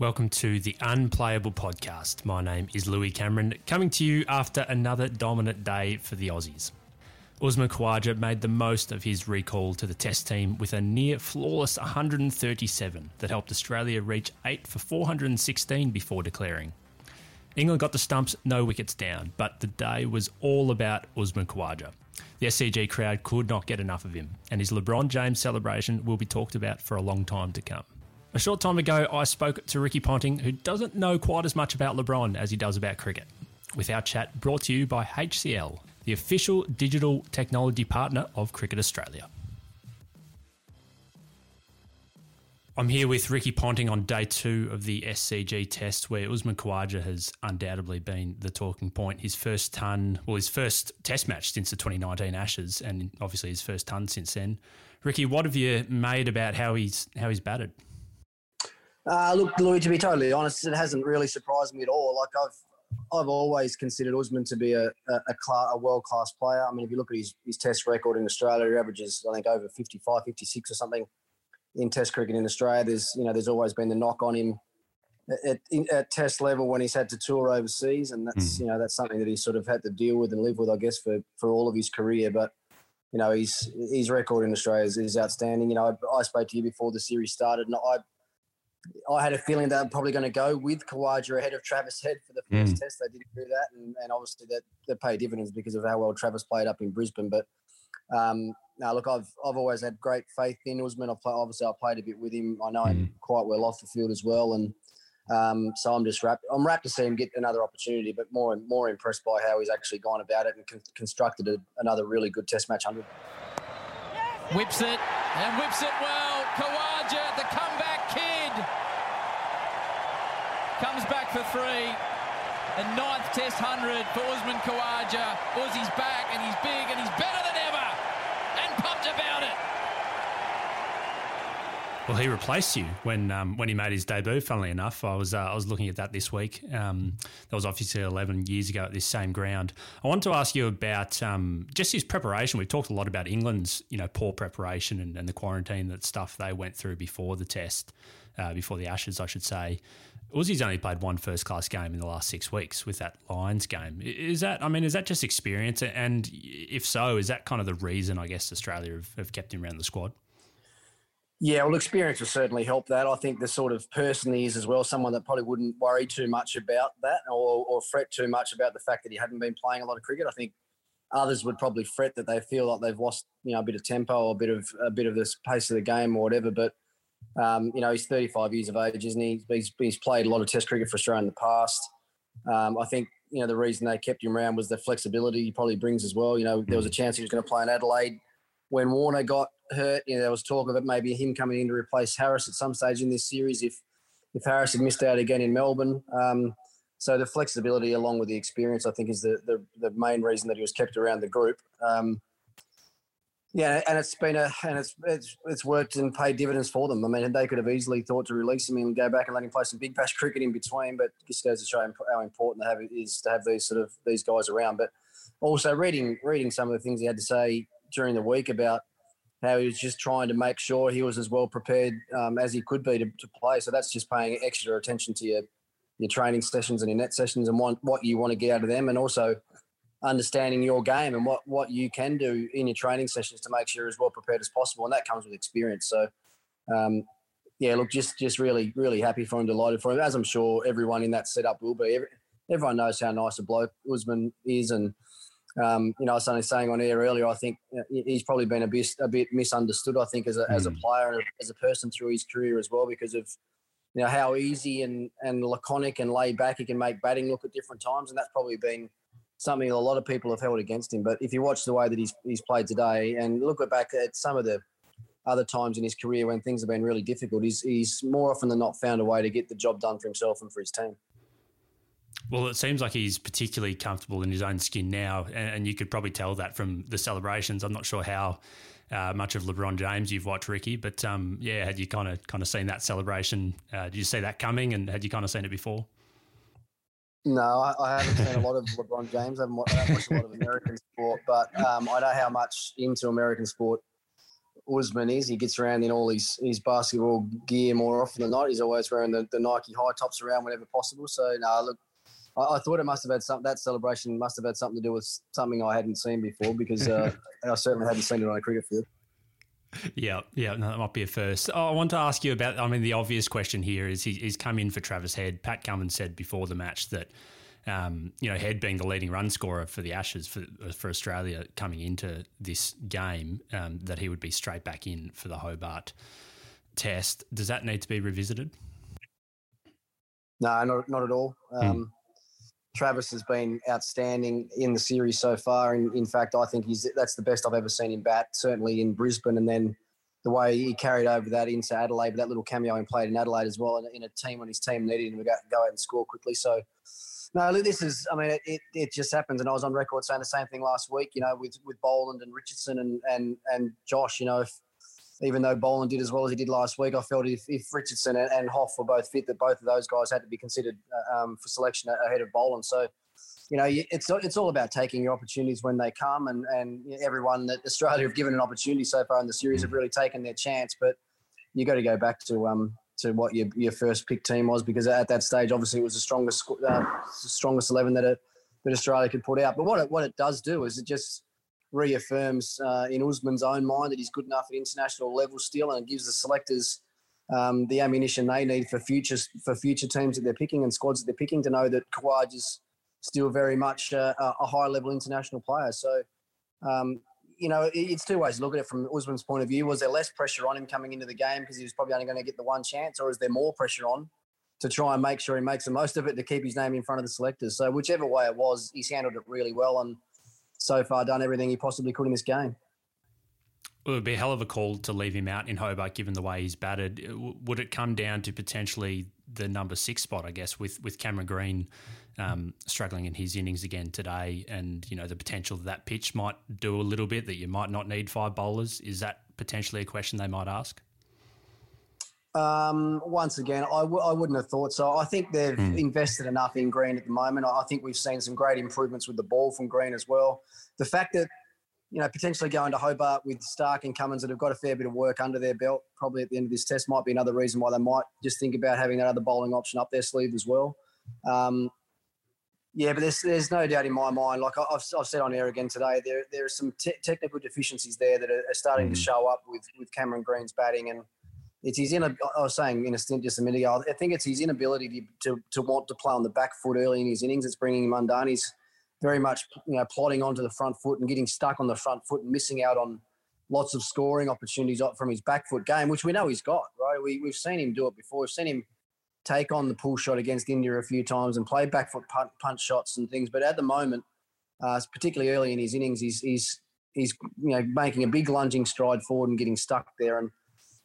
Welcome to the Unplayable Podcast. My name is Louis Cameron, coming to you after another dominant day for the Aussies. Usman Khawaja made the most of his recall to the Test team with a near flawless 137 that helped Australia reach 8 for 416 before declaring. England got the stumps, no wickets down, but the day was all about Usman Khawaja. The SCG crowd could not get enough of him, and his LeBron James celebration will be talked about for a long time to come. A short time ago, I spoke to Ricky Ponting, who doesn't know quite as much about LeBron as he does about cricket. With our chat brought to you by HCL, the official digital technology partner of Cricket Australia. I'm here with Ricky Ponting on day two of the SCG test, where Usman Khawaja has undoubtedly been the talking point. His first ton, well, his first test match since the 2019 Ashes, and obviously his first ton since then. Ricky, what have you made about how he's how he's batted? Uh, look, Louis, to be totally honest, it hasn't really surprised me at all. Like I've I've always considered Usman to be a, a, a, a world class player. I mean, if you look at his, his test record in Australia, he averages, I think, over 55, 56 or something in test cricket in Australia. There's, you know, there's always been the knock on him at, at test level when he's had to tour overseas. And that's, mm. you know, that's something that he's sort of had to deal with and live with, I guess, for, for all of his career. But, you know, his, his record in Australia is, is outstanding. You know, I, I spoke to you before the series started and I, I had a feeling they're probably going to go with Khawaja ahead of Travis Head for the first mm. test. They didn't do that, and, and obviously that they pay dividends because of how well Travis played up in Brisbane. But um, now, look, I've I've always had great faith in Usman. I've play, obviously I played a bit with him. I know mm. him quite well off the field as well, and um, so I'm just rapt. I'm rapt to see him get another opportunity, but more and more impressed by how he's actually gone about it and con- constructed a, another really good Test match hundred. Whips it and whips it well. Khawaja, comes back for three. A ninth Test hundred for Usman Khawaja. Uzi's back and he's big and he's better than ever and pumped about it. Well, he replaced you when um, when he made his debut. Funnily enough, I was uh, I was looking at that this week. Um, that was obviously eleven years ago at this same ground. I wanted to ask you about um, just his preparation. We've talked a lot about England's you know poor preparation and, and the quarantine that stuff they went through before the test, uh, before the Ashes, I should say. Uzi's only played one first class game in the last six weeks with that Lions game. Is that, I mean, is that just experience? And if so, is that kind of the reason, I guess, Australia have, have kept him around the squad? Yeah, well, experience will certainly help that. I think the sort of person he is as well, someone that probably wouldn't worry too much about that or, or fret too much about the fact that he hadn't been playing a lot of cricket. I think others would probably fret that they feel like they've lost, you know, a bit of tempo or a bit of a bit of the pace of the game or whatever. But um, you know, he's 35 years of age, isn't he? He's, he's played a lot of Test cricket for Australia in the past. Um, I think you know the reason they kept him around was the flexibility he probably brings as well. You know, there was a chance he was going to play in Adelaide when Warner got hurt, you know, there was talk of it maybe him coming in to replace Harris at some stage in this series if if Harris had missed out again in Melbourne. Um, so the flexibility along with the experience, I think, is the the, the main reason that he was kept around the group. Um, yeah, and it's been a and it's it's it's worked and paid dividends for them. I mean, they could have easily thought to release him and go back and let him play some big bash cricket in between, but just goes to show how important to have it is to have these sort of these guys around. But also reading reading some of the things he had to say during the week about how he was just trying to make sure he was as well prepared um, as he could be to, to, play. So that's just paying extra attention to your your training sessions and your net sessions and what, what you want to get out of them, and also understanding your game and what what you can do in your training sessions to make sure you're as well prepared as possible. And that comes with experience. So. Um, yeah, look, just just really, really happy for him, delighted for him, as I'm sure everyone in that setup will be. Every, everyone knows how nice a bloke Usman is, and um, you know, I was only saying on air earlier, I think he's probably been a bit, a bit misunderstood, I think, as a, mm. as a hmm. player and as a person through his career as well, because of, you know, how easy and, and laconic and laid back he can make batting look at different times. And that's probably been something a lot of people have held against him. But if you watch the way that he's, he's played today and look back at some of the other times in his career when things have been really difficult, he's, he's more often than not found a way to get the job done for himself and for his team. Well, it seems like he's particularly comfortable in his own skin now, and you could probably tell that from the celebrations. I'm not sure how uh, much of LeBron James you've watched, Ricky, but um, yeah, had you kind of kind of seen that celebration? Uh, did you see that coming, and had you kind of seen it before? No, I, I haven't seen a lot of LeBron James. I haven't, I haven't watched a lot of American sport, but um, I know how much into American sport Usman is. He gets around in all his, his basketball gear more often than not. He's always wearing the, the Nike high tops around whenever possible. So, no, look, I, I, thought it must have had some, that celebration must have had something to do with something I hadn't seen before because uh, I certainly hadn't seen it on a cricket field. Yeah, yeah, no, that might be a first. Oh, I want to ask you about. I mean, the obvious question here is he, he's come in for Travis Head. Pat Cummins said before the match that um, you know, Head being the leading run scorer for the Ashes for, for Australia coming into this game, um, that he would be straight back in for the Hobart test. Does that need to be revisited? No, not, not at all. Hmm. Um. Travis has been outstanding in the series so far. And in fact, I think he's that's the best I've ever seen him bat, certainly in Brisbane. And then the way he carried over that into Adelaide, but that little cameo and played in Adelaide as well, in, in a team when his team needed him to go, go out and score quickly. So no, this is. I mean, it, it, it, just happens, and I was on record saying the same thing last week. You know, with with Boland and Richardson and and and Josh. You know, if, even though Boland did as well as he did last week, I felt if, if Richardson and, and Hoff were both fit, that both of those guys had to be considered uh, um, for selection ahead of Boland. So, you know, it's it's all about taking your opportunities when they come, and and everyone that Australia have given an opportunity so far in the series have really taken their chance. But you got to go back to um, to what your, your first pick team was because at that stage, obviously, it was the strongest uh, strongest eleven that it, that Australia could put out. But what it, what it does do is it just reaffirms uh, in Usman's own mind that he's good enough at international level still, and gives the selectors um, the ammunition they need for future for future teams that they're picking and squads that they're picking to know that Khawaja is still very much uh, a high level international player. So. Um, you know, it's two ways to look at it from Usman's point of view. Was there less pressure on him coming into the game because he was probably only going to get the one chance, or is there more pressure on to try and make sure he makes the most of it to keep his name in front of the selectors? So, whichever way it was, he's handled it really well and so far done everything he possibly could in this game. It would be a hell of a call to leave him out in Hobart, given the way he's batted. Would it come down to potentially the number six spot, I guess, with with Cameron Green um, struggling in his innings again today, and you know the potential that that pitch might do a little bit that you might not need five bowlers. Is that potentially a question they might ask? Um, once again, I w- I wouldn't have thought so. I think they've mm. invested enough in Green at the moment. I think we've seen some great improvements with the ball from Green as well. The fact that you know potentially going to Hobart with Stark and Cummins that have got a fair bit of work under their belt, probably at the end of this test, might be another reason why they might just think about having that other bowling option up their sleeve as well. Um, yeah, but there's, there's no doubt in my mind. Like I've, I've said on air again today, there there are some te- technical deficiencies there that are, are starting mm. to show up with with Cameron Green's batting, and it's his in. I was saying in a stint just a minute ago. I think it's his inability to, to, to want to play on the back foot early in his innings. It's bringing him undone. He's very much you know plodding onto the front foot and getting stuck on the front foot and missing out on lots of scoring opportunities from his back foot game, which we know he's got. Right, we we've seen him do it before. We've seen him take on the pull shot against India a few times and play back foot punch, punch shots and things. But at the moment, uh, particularly early in his innings, he's, he's he's you know making a big lunging stride forward and getting stuck there, and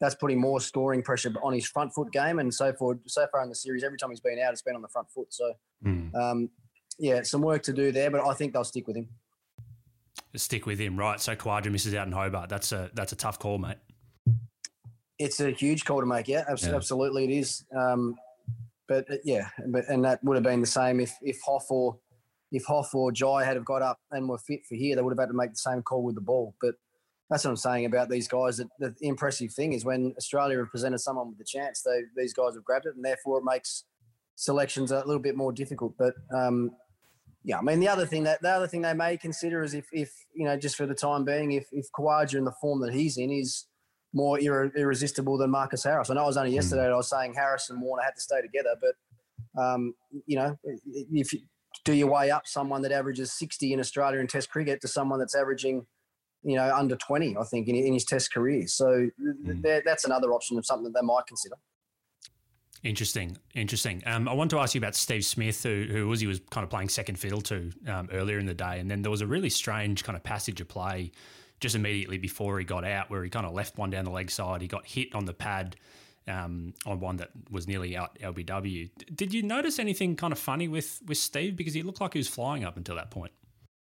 that's putting more scoring pressure on his front foot game. And so forward, so far in the series, every time he's been out, it's been on the front foot. So, mm. um, yeah, some work to do there, but I think they'll stick with him. Stick with him, right? So Khawaja misses out in Hobart. That's a that's a tough call, mate. It's a huge call to make. Yeah, absolutely, yeah. it is. Um, but yeah, but and that would have been the same if if Hoff or if Hoff or Jhye had have got up and were fit for here, they would have had to make the same call with the ball. But that's what I'm saying about these guys. That the impressive thing is when Australia have presented someone with the chance, they these guys have grabbed it, and therefore it makes selections a little bit more difficult. But um, yeah, I mean the other thing that the other thing they may consider is if if you know just for the time being, if if Khawaja in the form that he's in is more ir- irresistible than Marcus Harris. I know it was only yesterday mm. I was saying Harris and Warner had to stay together, but um, you know, if you, do you weigh up someone that averages 60 in Australia in Test cricket to someone that's averaging, you know, under 20, I think, in, in his Test career. So mm. that's another option of something that they might consider. Interesting, interesting. Um, I want to ask you about Steve Smith, who, who was he was kind of playing second fiddle to um, earlier in the day, and then there was a really strange kind of passage of play just immediately before he got out, where he kind of left one down the leg side. He got hit on the pad um, on one that was nearly out LBW. Did you notice anything kind of funny with with Steve because he looked like he was flying up until that point?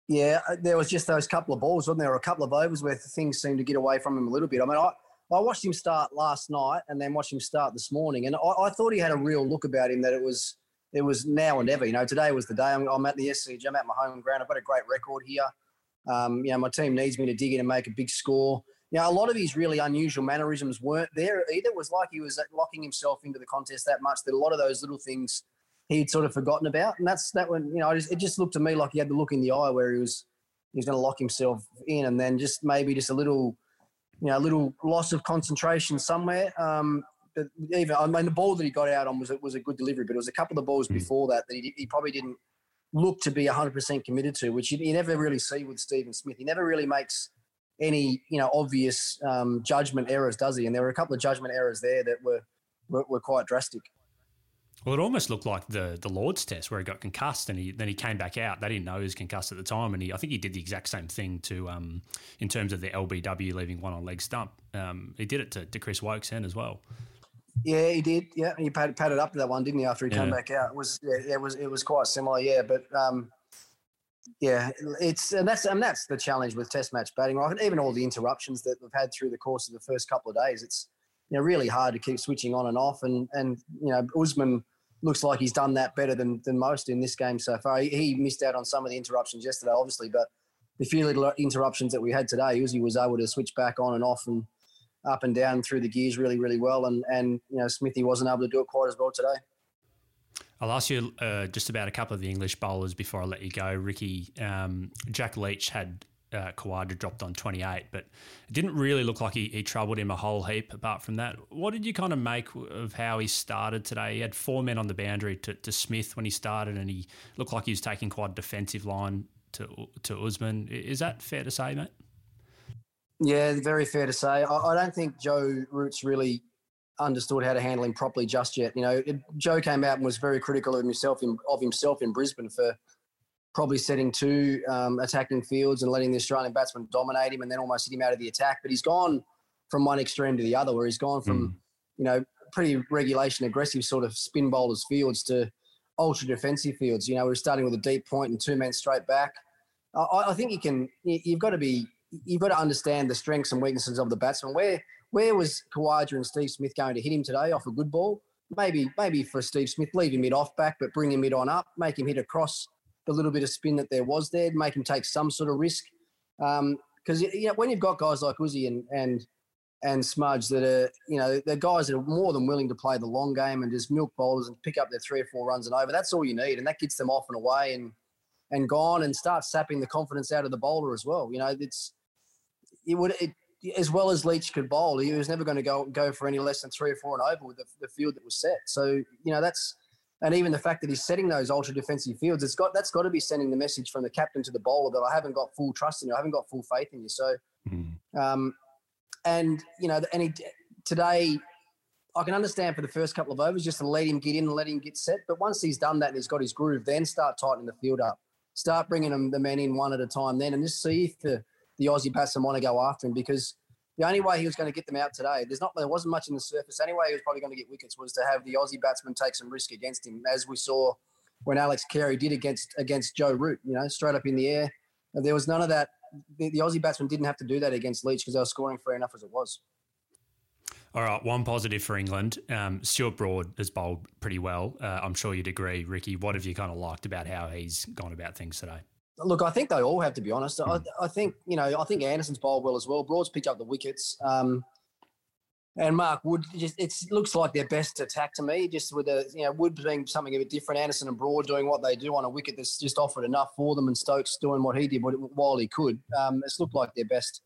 Yeah, uh, there was just those couple of balls, wasn't there? A couple of overs where things seemed to get away from him a little bit. I mean, I, I watched him start last night and then watched him start this morning, and I, I thought he had a real look about him that it was it was now and ever. You know, today was the day. I'm, I'm at the SCG. I'm at my home ground. I've got a great record here. Um, you know, my team needs me to dig in and make a big score. You know, a lot of his really unusual mannerisms weren't there either. It was like he was locking himself into the contest that much that a lot of those little things he'd sort of forgotten about. And that's that when, you know, it just looked to me like he had the look in the eye where he was he was going to lock himself in and then just maybe just a little, you know, a little loss of concentration somewhere. Um, but even I mean, the ball that he got out on was was a good delivery, but it was a couple of balls mm. before that that he, he probably didn't look to be 100% committed to, which you, you, never really see with Stephen Smith. He never really makes any, you know, obvious um, judgment errors, does he? And there were a couple of judgment errors there that were, were, were quite drastic. Well, it almost looked like the the Lord's test where he got concussed and he then he came back out. They didn't know he was concussed at the time, and he I think he did the exact same thing to um, in terms of the LBW leaving one on leg stump. Um, he did it to, to Chris Woakes as well. Yeah, he did. Yeah, he padded, padded up to that one, didn't he? After he yeah. came back out, it was yeah, it was it was quite similar. Yeah, but um, yeah, it's and that's and that's the challenge with Test match batting. Right, even all the interruptions that we've had through the course of the first couple of days, it's you know really hard to keep switching on and off. And and you know Usman looks like he's done that better than than most in this game so far. He, he missed out on some of the interruptions yesterday, obviously, but the few little interruptions that we had today, Uzi was able to switch back on and off and up and down through the gears really, really well. And and you know Smithy wasn't able to do it quite as well today. I'll ask you uh, just about a couple of the English bowlers before I let you go, Ricky. Um, Jack Leach had uh, Khawaja dropped on 28, but it didn't really look like he, he troubled him a whole heap apart from that. What did you kind of make of how he started today? He had four men on the boundary to, to Smith when he started, and he looked like he was taking quite a defensive line to, to Usman. Is that fair to say, mate? Yeah, very fair to say. I, I don't think Joe Root's really understood how to handle him properly just yet. You know, it, Joe came out and was very critical of himself in, of himself in Brisbane for probably setting two um, attacking fields and letting the Australian batsman dominate him and then almost hit him out of the attack. But he's gone from one extreme to the other, where he's gone from mm. you know pretty regulation aggressive sort of spin bowlers fields to ultra defensive fields. You know, we're starting with a deep point and two men straight back. I, I think you can. You've got to be you've got to understand the strengths and weaknesses of the batsman. Where where was Khawaja and Steve Smith going to hit him today off a good ball? Maybe maybe for Steve Smith, leave him mid off back, but bring him mid on up, make him hit across the little bit of spin that there was there, make him take some sort of risk. Because um, you know, when you've got guys like Uzi and and and Smudge that are, you know, they're guys that are more than willing to play the long game and just milk bowlers and pick up their three or four runs and over. That's all you need, and that gets them off and away and and gone and start sapping the confidence out of the bowler as well. You know, it's it would it, as well as Leach could bowl, he was never going to go go for any less than three or four and over with the, the, field that was set. So you know that's and even the fact that he's setting those ultra defensive fields, it's got that's got to be sending the message from the captain to the bowler that I haven't got full trust in you, I haven't got full faith in you. So, mm. um, and you know, and he, today I can understand for the first couple of overs just to let him get in and let him get set. But once he's done that and he's got his groove, then start tightening the field up. Start bringing them the men in one at a time then, and just see if the the Aussie batsmen want to go after him because the only way he was going to get them out today, there's not there wasn't much in the surface. Any way he was probably going to get wickets was to have the Aussie batsman take some risk against him, as we saw when Alex Carey did against against Joe Root. You know, straight up in the air. There was none of that. The, the Aussie batsman didn't have to do that against Leach because they were scoring fair enough as it was. All right, one positive for England. Um, Stuart Broad has bowled pretty well. Uh, I'm sure you'd agree, Ricky. What have you kind of liked about how he's gone about things today? Look, I think they all have to be honest. Mm. I, hmm. I, think you know, I think Anderson's bowled well as well. Broad's picked up the wickets, um, and Mark Wood just it looks like their best attack to me. Just with the you know Wood being something a bit different, Anderson and Broad doing what they do on a wicket that's just offered enough for them, and Stokes doing what he did while he could. Um, it's looked like their best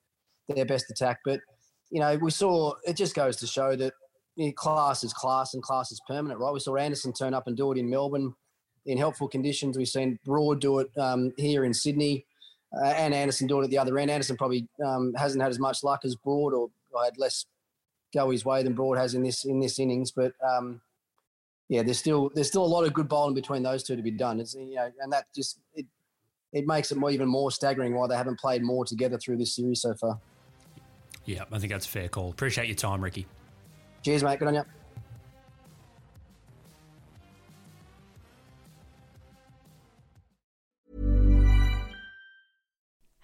their best attack, but you know we saw it just goes to show that you know, class is class and class is permanent, right? We saw Anderson turn up and do it in Melbourne in helpful conditions. We've seen Broad do it um, here in Sydney, uh, and Anderson do it at the other end. Anderson probably um, hasn't had as much luck as Broad, or had less go his way than Broad has in this in this innings. But um, yeah, there's still there's still a lot of good bowling between those two to be done. It's you know, and that just it it makes it more, even more staggering why they haven't played more together through this series so far. Yeah, I think that's a fair call. Appreciate your time, Ricky. Cheers, mate. Good on you.